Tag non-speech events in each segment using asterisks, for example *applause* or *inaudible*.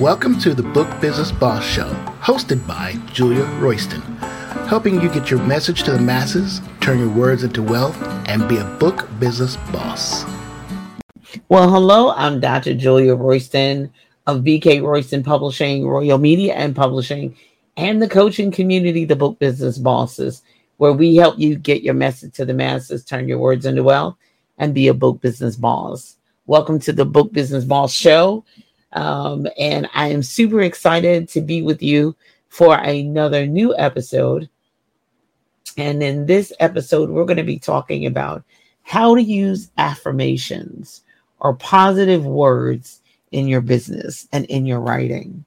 Welcome to the Book Business Boss Show, hosted by Julia Royston, helping you get your message to the masses, turn your words into wealth, and be a book business boss. Well, hello, I'm Dr. Julia Royston of BK Royston Publishing, Royal Media and Publishing, and the coaching community, the Book Business Bosses, where we help you get your message to the masses, turn your words into wealth, and be a book business boss. Welcome to the Book Business Boss Show. Um, and I am super excited to be with you for another new episode. And in this episode, we're going to be talking about how to use affirmations or positive words in your business and in your writing.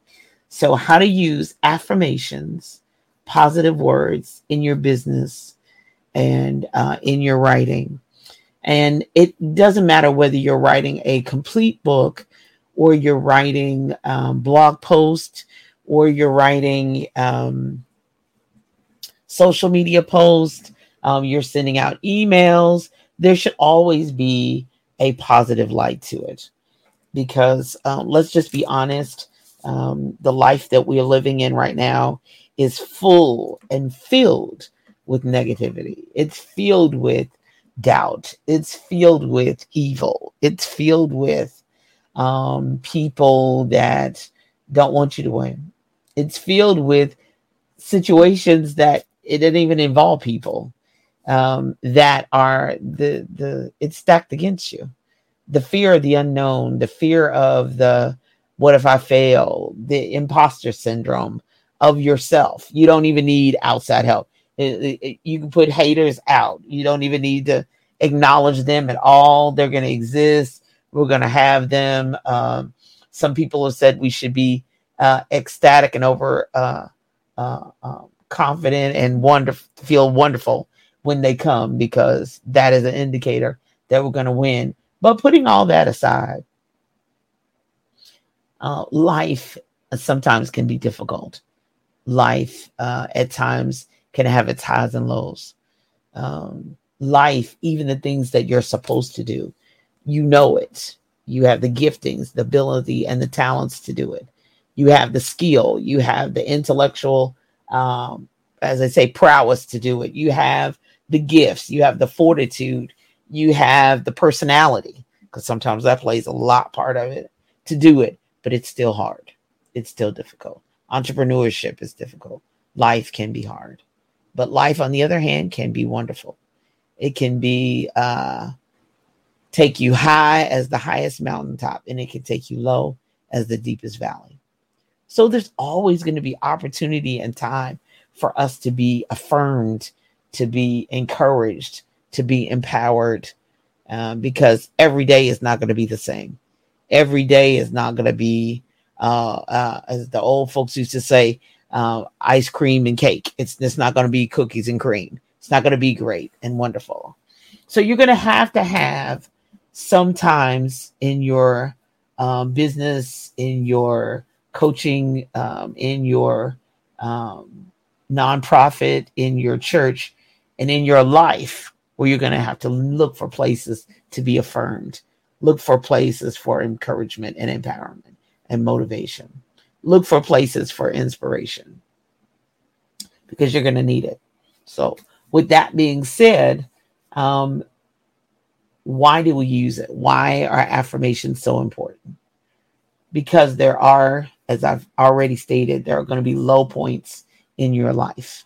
So, how to use affirmations, positive words in your business and uh, in your writing. And it doesn't matter whether you're writing a complete book or you're writing um, blog posts or you're writing um, social media posts, um, you're sending out emails, there should always be a positive light to it. Because um, let's just be honest, um, the life that we're living in right now is full and filled with negativity. It's filled with doubt. It's filled with evil. It's filled with um, people that don't want you to win. It's filled with situations that it didn't even involve people um, that are the the it's stacked against you. The fear of the unknown, the fear of the what if I fail, the imposter syndrome of yourself. You don't even need outside help. It, it, you can put haters out. You don't even need to acknowledge them at all. They're going to exist. We're going to have them. Um, some people have said we should be uh, ecstatic and over uh, uh, um, confident and wonderful, feel wonderful when they come because that is an indicator that we're going to win. But putting all that aside, uh, life sometimes can be difficult. Life uh, at times can have its highs and lows. Um, life, even the things that you're supposed to do, you know it. You have the giftings, the ability, and the talents to do it. You have the skill. You have the intellectual, um, as I say, prowess to do it. You have the gifts. You have the fortitude. You have the personality, because sometimes that plays a lot part of it to do it, but it's still hard. It's still difficult. Entrepreneurship is difficult. Life can be hard, but life, on the other hand, can be wonderful. It can be uh, take you high as the highest mountaintop, and it can take you low as the deepest valley. So there's always going to be opportunity and time for us to be affirmed, to be encouraged, to be empowered, uh, because every day is not going to be the same. Every day is not going to be, uh, uh, as the old folks used to say, uh, ice cream and cake. It's, it's not going to be cookies and cream. It's not going to be great and wonderful. So you're going to have to have sometimes in your um, business, in your coaching, um, in your um, nonprofit, in your church, and in your life, where you're going to have to look for places to be affirmed, look for places for encouragement and empowerment and motivation, look for places for inspiration because you're going to need it. So, with that being said, um, why do we use it? Why are affirmations so important? Because there are, as I've already stated, there are going to be low points in your life.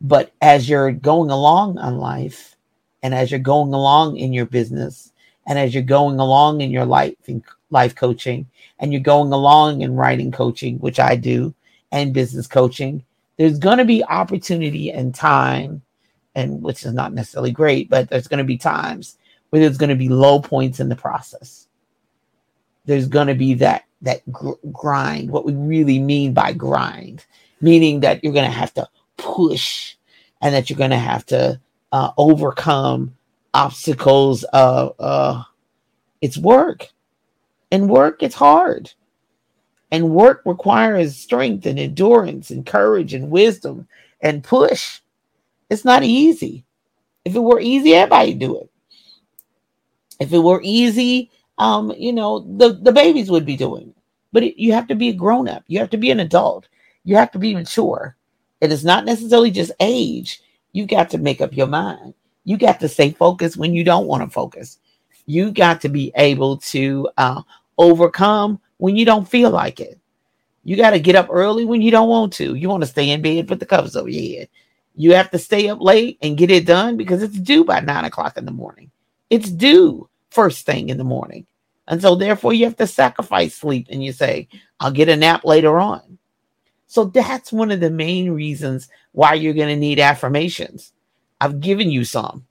But as you're going along on life, and as you're going along in your business, and as you're going along in your life in life coaching, and you're going along in writing coaching, which I do, and business coaching, there's going to be opportunity and time, and which is not necessarily great, but there's going to be times where there's going to be low points in the process. There's going to be that that gr- grind. What we really mean by grind, meaning that you're going to have to push, and that you're going to have to uh, overcome obstacles. Of uh, it's work, and work it's hard, and work requires strength and endurance and courage and wisdom and push. It's not easy. If it were easy, everybody do it. If it were easy, um, you know, the, the babies would be doing it. but it, you have to be a grown up. You have to be an adult. You have to be mature. It is not necessarily just age. You got to make up your mind. You got to stay focused when you don't want to focus. You got to be able to uh, overcome when you don't feel like it. You got to get up early when you don't want to. You want to stay in bed, put the covers over your head. You have to stay up late and get it done because it's due by nine o'clock in the morning. It's due first thing in the morning. And so, therefore, you have to sacrifice sleep and you say, I'll get a nap later on. So, that's one of the main reasons why you're going to need affirmations. I've given you some,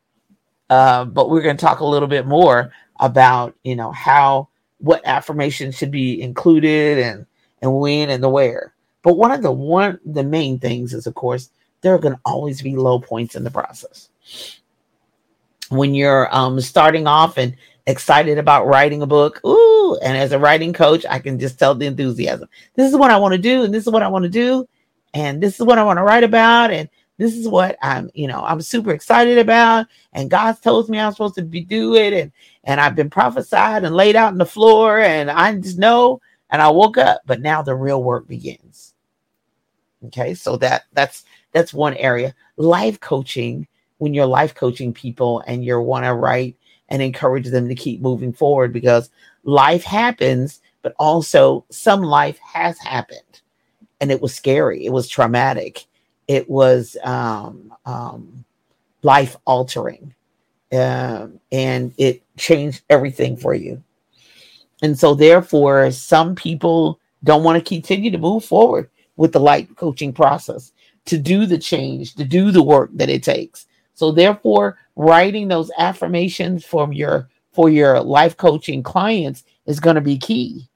uh, but we're going to talk a little bit more about, you know, how what affirmations should be included and and when and the where. But one of the one the main things is, of course, there are going to always be low points in the process. When you're um, starting off and excited about writing a book, ooh, and as a writing coach, I can just tell the enthusiasm. This is what I want to do, and this is what I want to do, and this is what I want to write about, and this is what I'm, you know, I'm super excited about. And God tells me I'm supposed to be do it, and and I've been prophesied and laid out on the floor, and I just know. And I woke up, but now the real work begins. Okay, so that that's that's one area. Life coaching, when you're life coaching people and you want to write and encourage them to keep moving forward because life happens, but also some life has happened, and it was scary. It was traumatic it was um, um, life altering um, and it changed everything for you. And so, therefore, some people don't want to continue to move forward with the life coaching process to do the change, to do the work that it takes. So, therefore, writing those affirmations from your for your life coaching clients is going to be key.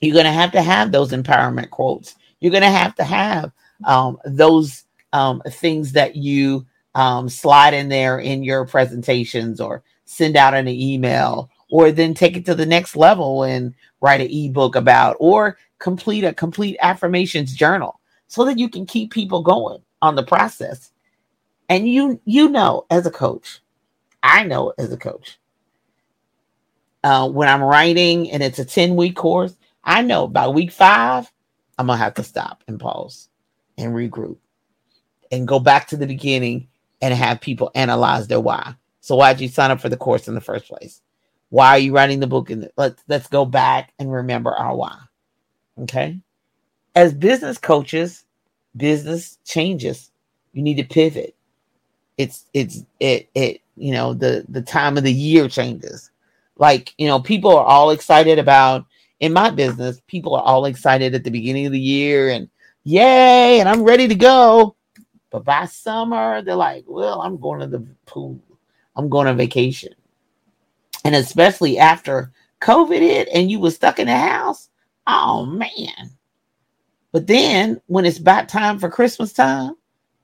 You're going to have to have those empowerment quotes. You're going to have to have um, those um, things that you um, slide in there in your presentations or send out in an email or then take it to the next level and write an ebook about or complete a complete affirmations journal so that you can keep people going on the process and you you know as a coach i know as a coach uh, when i'm writing and it's a 10 week course i know by week five i'm gonna have to stop and pause and regroup and go back to the beginning and have people analyze their why. So why did you sign up for the course in the first place? Why are you writing the book? And let's let's go back and remember our why. Okay. As business coaches, business changes. You need to pivot. It's it's it it you know the the time of the year changes. Like you know, people are all excited about in my business. People are all excited at the beginning of the year and yay, and I'm ready to go. But by summer, they're like, well, I'm going to the pool. I'm going on vacation. And especially after COVID hit and you were stuck in the house, oh man. But then when it's about time for Christmas time,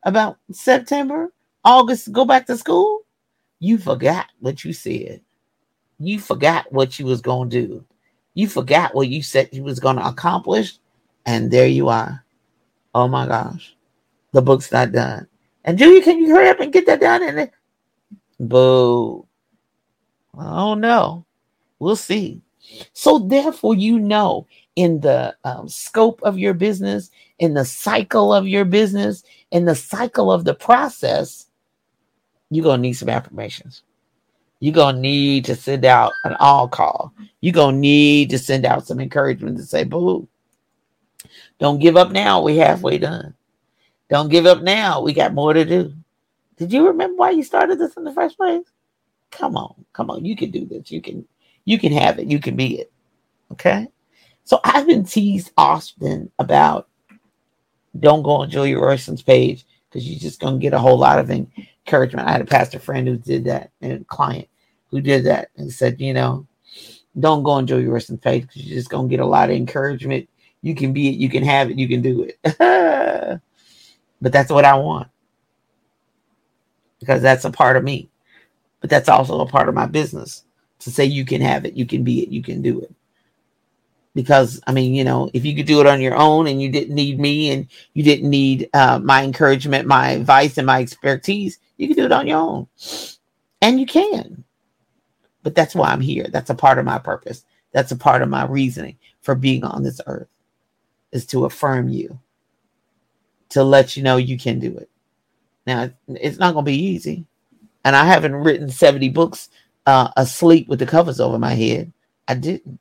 about September, August, go back to school, you forgot what you said. You forgot what you was going to do. You forgot what you said you was going to accomplish. And there you are. Oh my gosh, the book's not done. And Julia, can you hurry up and get that done? And boo. Oh no, we'll see. So therefore, you know, in the um, scope of your business, in the cycle of your business, in the cycle of the process, you're gonna need some affirmations. You're gonna need to send out an all call. You're gonna need to send out some encouragement to say, boo, don't give up now. We halfway done. Don't give up now. We got more to do. Did you remember why you started this in the first place? Come on, come on. You can do this. You can, you can have it. You can be it. Okay. So I've been teased often about don't go on Julia Royston's page because you're just gonna get a whole lot of encouragement. I had a pastor friend who did that and a client who did that and said, you know, don't go on Julia Royston's page because you're just gonna get a lot of encouragement you can be it, you can have it, you can do it. *laughs* but that's what I want because that's a part of me. But that's also a part of my business to say you can have it, you can be it, you can do it. Because I mean, you know, if you could do it on your own and you didn't need me and you didn't need uh, my encouragement, my advice, and my expertise, you can do it on your own, and you can. But that's why I'm here. That's a part of my purpose. That's a part of my reasoning for being on this earth is to affirm you, to let you know you can do it. Now, it's not going to be easy. And I haven't written 70 books uh, asleep with the covers over my head. I didn't.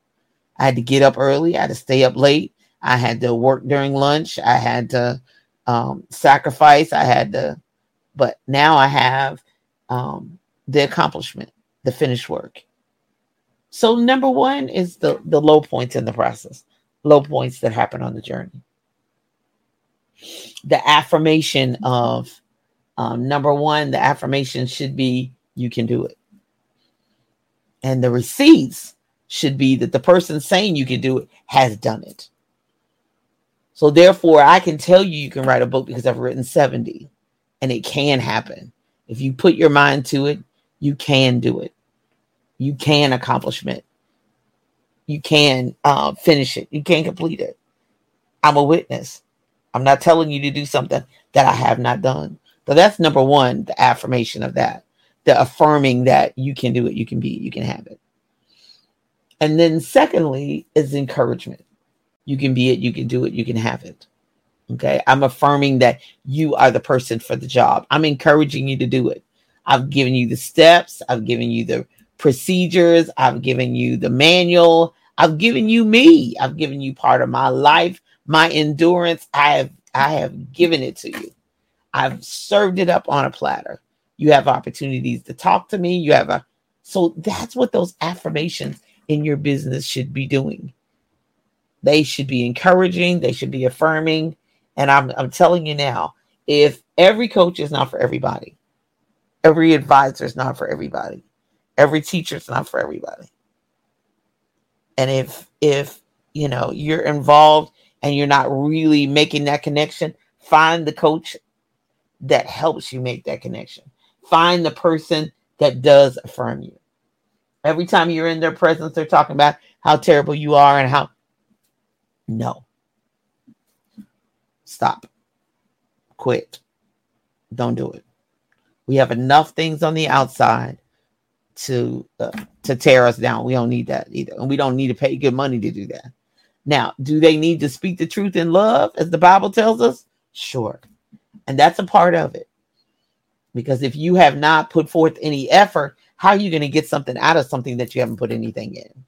I had to get up early. I had to stay up late. I had to work during lunch. I had to um, sacrifice. I had to, but now I have um, the accomplishment, the finished work. So number one is the the low points in the process, low points that happen on the journey. The affirmation of um, number one, the affirmation should be you can do it, and the receipts should be that the person saying you can do it has done it. So therefore, I can tell you you can write a book because I've written 70 and it can happen. If you put your mind to it, you can do it. You can accomplish it. You can uh, finish it. You can complete it. I'm a witness. I'm not telling you to do something that I have not done. So that's number one, the affirmation of that, the affirming that you can do it, you can be, you can have it. And then secondly is encouragement. You can be it, you can do it, you can have it. Okay. I'm affirming that you are the person for the job. I'm encouraging you to do it. I've given you the steps, I've given you the procedures, I've given you the manual, I've given you me, I've given you part of my life, my endurance. I have I have given it to you. I've served it up on a platter. You have opportunities to talk to me. You have a so that's what those affirmations in your business should be doing. They should be encouraging, they should be affirming. And I'm, I'm telling you now, if every coach is not for everybody, every advisor is not for everybody, every teacher is not for everybody. And if if you know you're involved and you're not really making that connection, find the coach that helps you make that connection. Find the person that does affirm you. Every time you're in their presence, they're talking about how terrible you are and how. No. Stop. Quit. Don't do it. We have enough things on the outside to uh, to tear us down. We don't need that either, and we don't need to pay good money to do that. Now, do they need to speak the truth in love, as the Bible tells us? Sure, and that's a part of it. Because if you have not put forth any effort, how are you going to get something out of something that you haven't put anything in?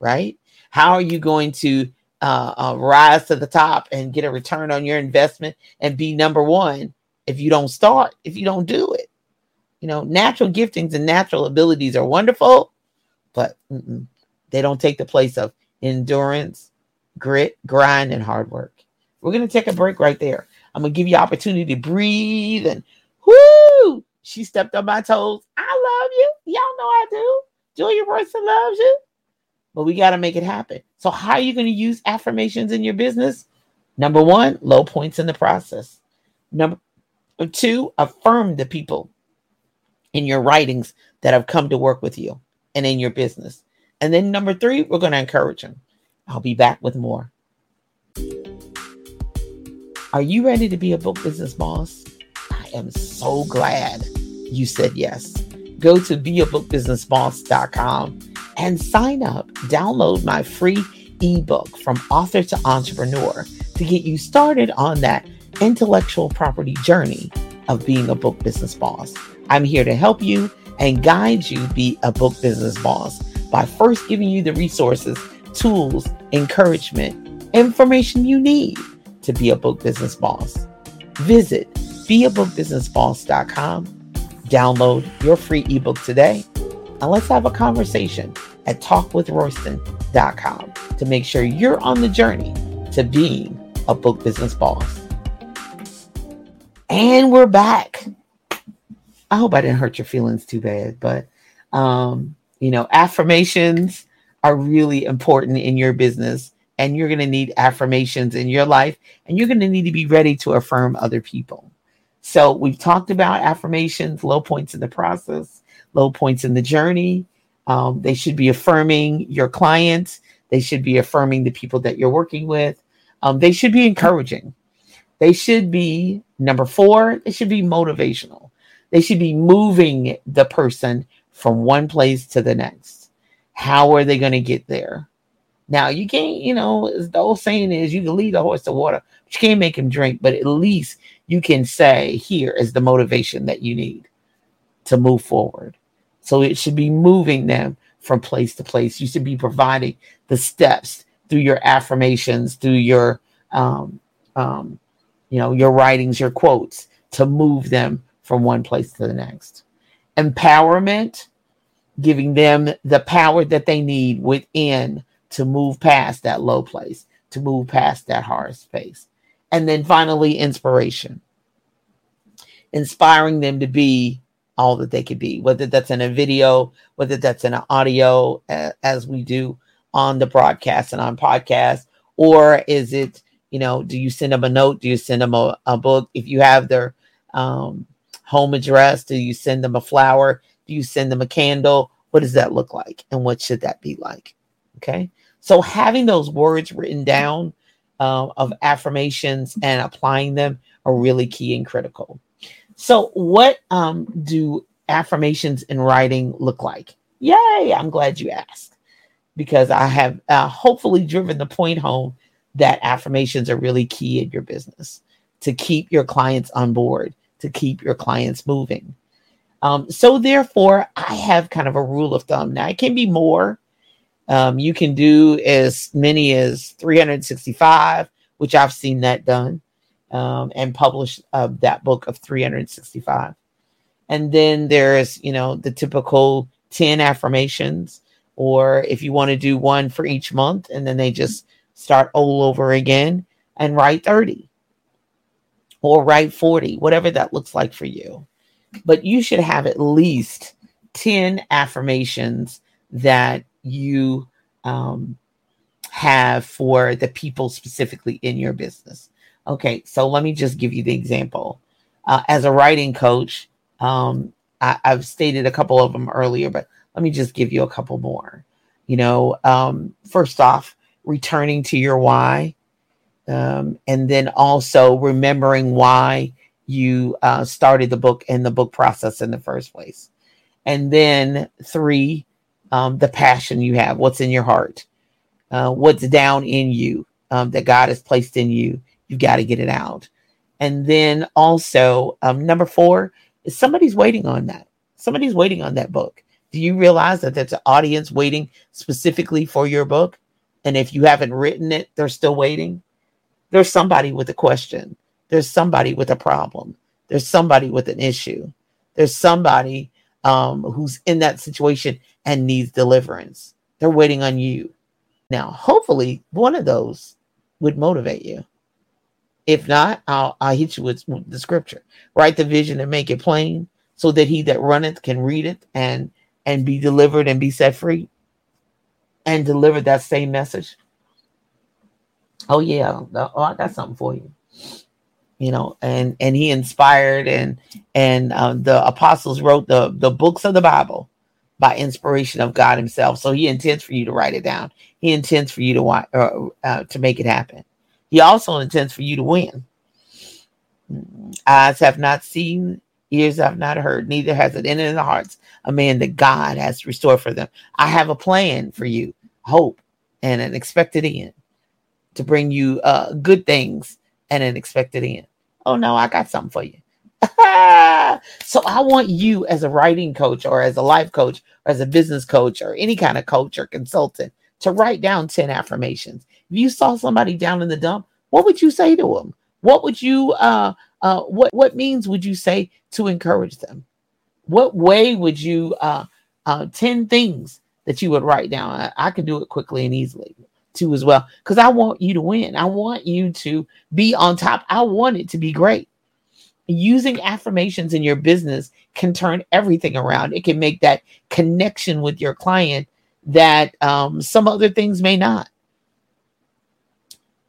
Right? How are you going to uh, uh, rise to the top and get a return on your investment and be number one if you don't start, if you don't do it? You know, natural giftings and natural abilities are wonderful, but they don't take the place of endurance, grit, grind, and hard work. We're going to take a break right there. I'm going to give you opportunity to breathe and whoo, she stepped on my toes. I love you. Y'all know I do. Julia Royston loves you. But we got to make it happen. So, how are you going to use affirmations in your business? Number one, low points in the process. Number two, affirm the people in your writings that have come to work with you and in your business. And then number three, we're going to encourage them. I'll be back with more. Are you ready to be a book business boss? I am so glad you said yes. Go to beabookbusinessboss.com and sign up. Download my free ebook from author to entrepreneur to get you started on that intellectual property journey of being a book business boss. I'm here to help you and guide you be a book business boss by first giving you the resources, tools, encouragement, information you need to be a book business boss. Visit beabookbusinessboss.com, download your free ebook today, and let's have a conversation at talkwithroyston.com to make sure you're on the journey to being a book business boss. And we're back. I hope I didn't hurt your feelings too bad, but um, you know, affirmations are really important in your business and you're going to need affirmations in your life and you're going to need to be ready to affirm other people. So we've talked about affirmations, low points in the process, low points in the journey. Um, they should be affirming your clients. They should be affirming the people that you're working with. Um, they should be encouraging. They should be number four. They should be motivational. They should be moving the person from one place to the next. How are they going to get there? Now you can't, you know, as the old saying is you can lead a horse to water, but you can't make him drink. But at least you can say, here is the motivation that you need to move forward. So it should be moving them from place to place. You should be providing the steps through your affirmations, through your, um, um, you know, your writings, your quotes to move them from one place to the next. Empowerment, giving them the power that they need within to move past that low place, to move past that hard space. And then finally, inspiration, inspiring them to be all that they could be, whether that's in a video, whether that's in an audio, as we do on the broadcast and on podcast, or is it, you know, do you send them a note? Do you send them a, a book? If you have their um, home address, do you send them a flower? Do you send them a candle? What does that look like? And what should that be like? Okay. So having those words written down uh, of affirmations and applying them are really key and critical. So, what um, do affirmations in writing look like? Yay! I'm glad you asked because I have uh, hopefully driven the point home that affirmations are really key in your business to keep your clients on board, to keep your clients moving. Um, so, therefore, I have kind of a rule of thumb. Now, it can be more. Um, you can do as many as 365, which I've seen that done um, and publish uh, that book of 365. And then there's, you know, the typical 10 affirmations, or if you want to do one for each month, and then they just start all over again and write 30 or write 40, whatever that looks like for you. But you should have at least 10 affirmations that you um, have for the people specifically in your business. Okay, so let me just give you the example. Uh, as a writing coach, um, I, have stated a couple of them earlier, but let me just give you a couple more. You know, um, first off, returning to your why, um, and then also remembering why you uh, started the book and the book process in the first place. And then three, um, the passion you have, what's in your heart, uh, what's down in you um, that God has placed in you You've got to get it out. And then also, um, number four is somebody's waiting on that. Somebody's waiting on that book. Do you realize that there's an audience waiting specifically for your book? And if you haven't written it, they're still waiting. There's somebody with a question. There's somebody with a problem. There's somebody with an issue. There's somebody um, who's in that situation and needs deliverance. They're waiting on you. Now, hopefully, one of those would motivate you. If not, I'll, I'll hit you with the scripture. Write the vision and make it plain so that he that runneth can read it and and be delivered and be set free and deliver that same message. Oh yeah, oh, I got something for you. You know, and and he inspired and and uh, the apostles wrote the the books of the Bible by inspiration of God Himself. So He intends for you to write it down. He intends for you to uh, uh, to make it happen. He also intends for you to win. Eyes have not seen, ears have not heard, neither has it entered in the hearts a man that God has restored for them. I have a plan for you, hope and an expected end to bring you uh, good things and an expected end. Oh no, I got something for you. *laughs* so I want you as a writing coach or as a life coach or as a business coach or any kind of coach or consultant to write down 10 affirmations. If you saw somebody down in the dump, what would you say to them? What would you uh uh what what means would you say to encourage them? What way would you uh uh 10 things that you would write down? I, I can do it quickly and easily too as well because I want you to win. I want you to be on top. I want it to be great. Using affirmations in your business can turn everything around. It can make that connection with your client that um, some other things may not.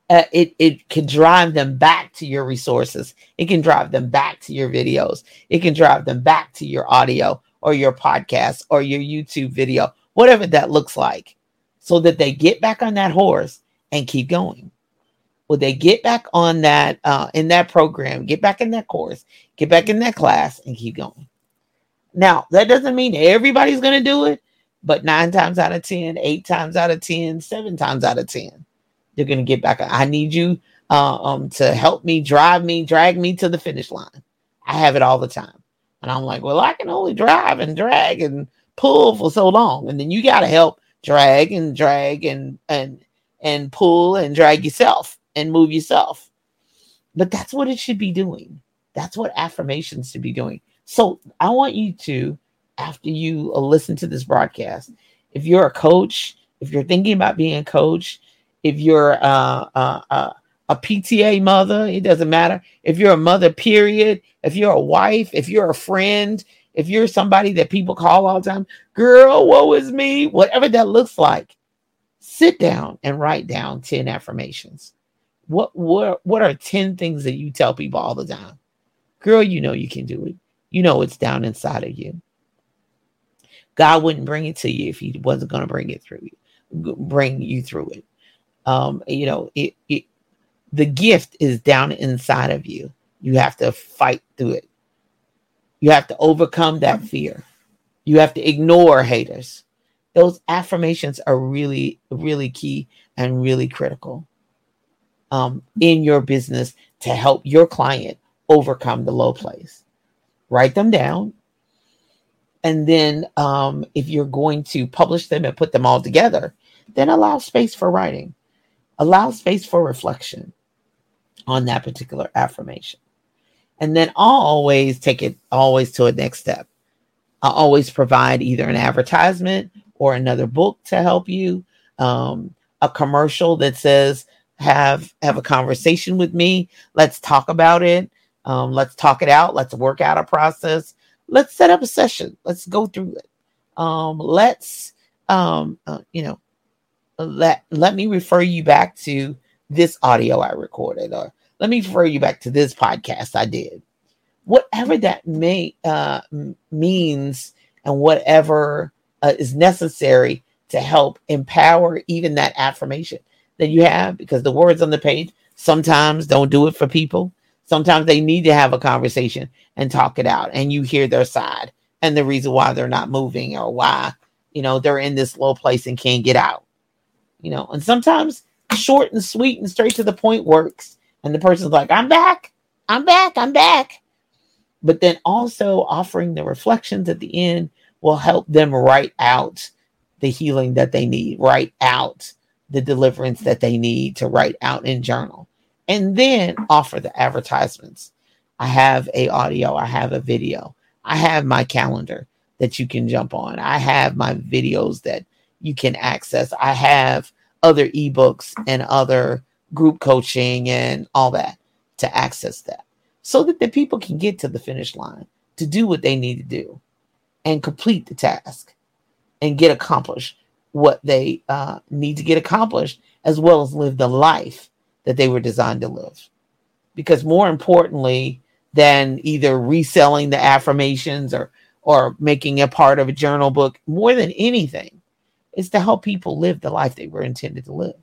Uh, it it can drive them back to your resources. It can drive them back to your videos. It can drive them back to your audio or your podcast or your YouTube video, whatever that looks like, so that they get back on that horse and keep going. Will they get back on that uh, in that program, get back in that course, get back in that class, and keep going? Now that doesn't mean everybody's going to do it But nine times out of 10, eight times out of 10, seven times out of 10, they're going to get back. I need you uh, um, to help me, drive me, drag me to the finish line. I have it all the time. And I'm like, well, I can only drive and drag and pull for so long. And then you got to help drag and drag and, and, and pull and drag yourself and move yourself. But that's what it should be doing. That's what affirmations should be doing. So I want you to, after you listen to this broadcast, if you're a coach, if you're thinking about being a coach, if you're a PTA mother, it doesn't matter. If you're a mother, period. If you're a wife, if you're a friend, if you're somebody that people call all the time, girl, woe is me, whatever that looks like, sit down and write down 10 affirmations. What what what are 10 things that you tell people all the time? Girl, you know you can do it. You know it's down inside of you. God wouldn't bring it to you if he wasn't going to bring it through you, bring you through it. Um, you know, it, it the gift is down inside of you. You have to fight through it. You have to overcome that fear. You have to ignore haters. Those affirmations are really, really key and really critical um, in your business to help your client overcome the low place. Write them down. And then, um, if you're going to publish them and put them all together, then allow space for writing, allow space for reflection on that particular affirmation. And then I'll always take it always to a next step. I'll always provide either an advertisement or another book to help you, um, a commercial that says, have have a conversation with me. Let's talk about it. Um, let's talk it out. Let's work out a process. Let's set up a session. Let's go through it. Um, let's um, uh, you know let let me refer you back to this audio I recorded, or let me refer you back to this podcast I did. Whatever that may uh, means, and whatever uh, is necessary to help empower even that affirmation that you have, because the words on the page sometimes don't do it for people. Sometimes they need to have a conversation and talk it out, and you hear their side and the reason why they're not moving or why you know they're in this low place and can't get out. You know, and sometimes short and sweet and straight to the point works. And the person's like, I'm back, I'm back, I'm back. But then also offering the reflections at the end will help them write out the healing that they need, write out the deliverance that they need to write out in journal, and then offer the advertisements. I have a audio, I have a video, I have my calendar that you can jump on. I have my videos that you can access. I have other ebooks and other group coaching and all that to access that so that the people can get to the finish line to do what they need to do and complete the task and get accomplished what they uh, need to get accomplished as well as live the life that they were designed to live. Because more importantly than either reselling the affirmations or or making a part of a journal book more than anything is to help people live the life they were intended to live,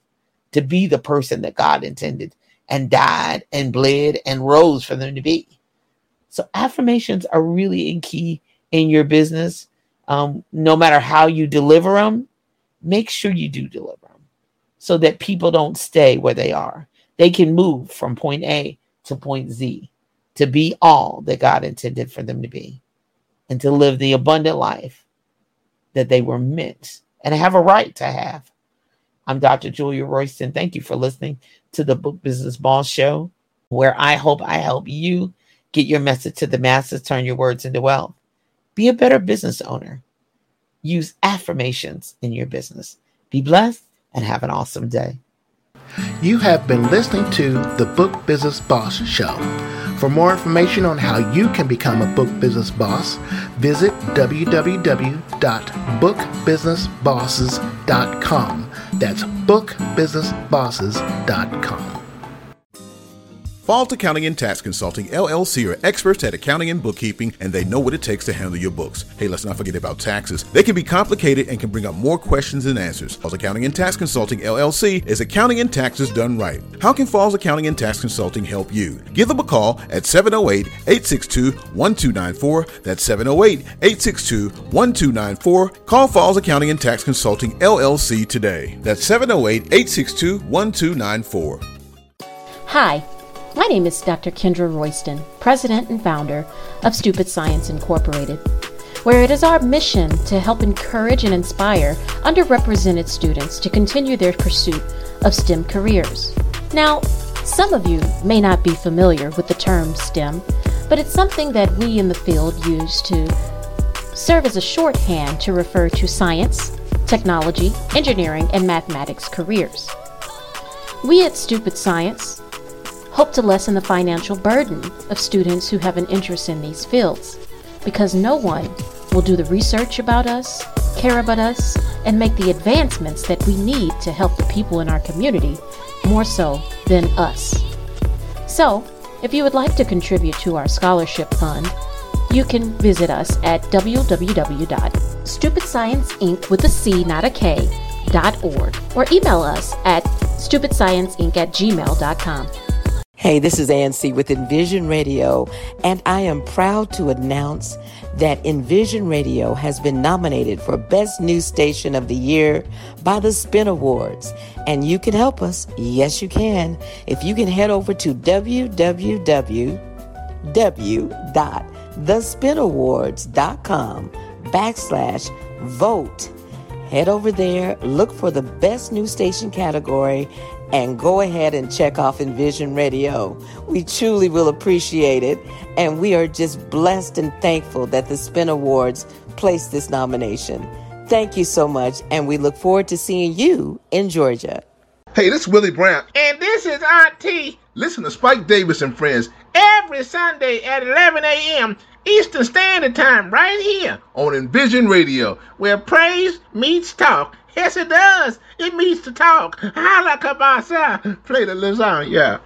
to be the person that God intended and died and bled and rose for them to be. So affirmations are really in key in your business. Um, no matter how you deliver them, make sure you do deliver them so that people don't stay where they are. They can move from point A to point Z to be all that God intended for them to be and to live the abundant life that they were meant and have a right to have. I'm Dr. Julia Royston. Thank you for listening to the Book Business Boss Show, where I hope I help you get your message to the masses, turn your words into wealth. Be a better business owner. Use affirmations in your business. Be blessed and have an awesome day. You have been listening to the Book Business Boss Show. For more information on how you can become a book business boss, visit www.bookbusinessbosses.com. That's bookbusinessbosses.com. Falls Accounting and Tax Consulting LLC are experts at accounting and bookkeeping, and they know what it takes to handle your books. Hey, let's not forget about taxes. They can be complicated and can bring up more questions than answers. Falls Accounting and Tax Consulting LLC is accounting and taxes done right. How can Falls Accounting and Tax Consulting help you? Give them a call at 708 862 1294. That's 708 862 1294. Call Falls Accounting and Tax Consulting LLC today. That's 708 862 1294. Hi. My name is Dr. Kendra Royston, President and founder of Stupid Science Incorporated, where it is our mission to help encourage and inspire underrepresented students to continue their pursuit of STEM careers. Now, some of you may not be familiar with the term STEM, but it's something that we in the field use to serve as a shorthand to refer to science, technology, engineering, and mathematics careers. We at Stupid Science hope to lessen the financial burden of students who have an interest in these fields because no one will do the research about us, care about us, and make the advancements that we need to help the people in our community more so than us. So, if you would like to contribute to our scholarship fund, you can visit us at www.stupidscienceinc with a C, not a K, dot org, or email us at stupidscienceinc at gmail.com. Hey, this is Ancy with Envision Radio, and I am proud to announce that Envision Radio has been nominated for Best News Station of the Year by the Spin Awards. And you can help us. Yes, you can. If you can head over to www.thespinawards.com backslash vote. Head over there, look for the Best News Station category, and go ahead and check off Envision Radio. We truly will appreciate it, and we are just blessed and thankful that the Spin Awards placed this nomination. Thank you so much, and we look forward to seeing you in Georgia. Hey, this is Willie Brown. And this is Aunt T. Listen to Spike Davis and Friends every Sunday at 11 a.m. Eastern Standard Time right here on Envision Radio, where praise meets talk. Yes, it does. It meets to talk. Like about Play the lasagna. Yeah.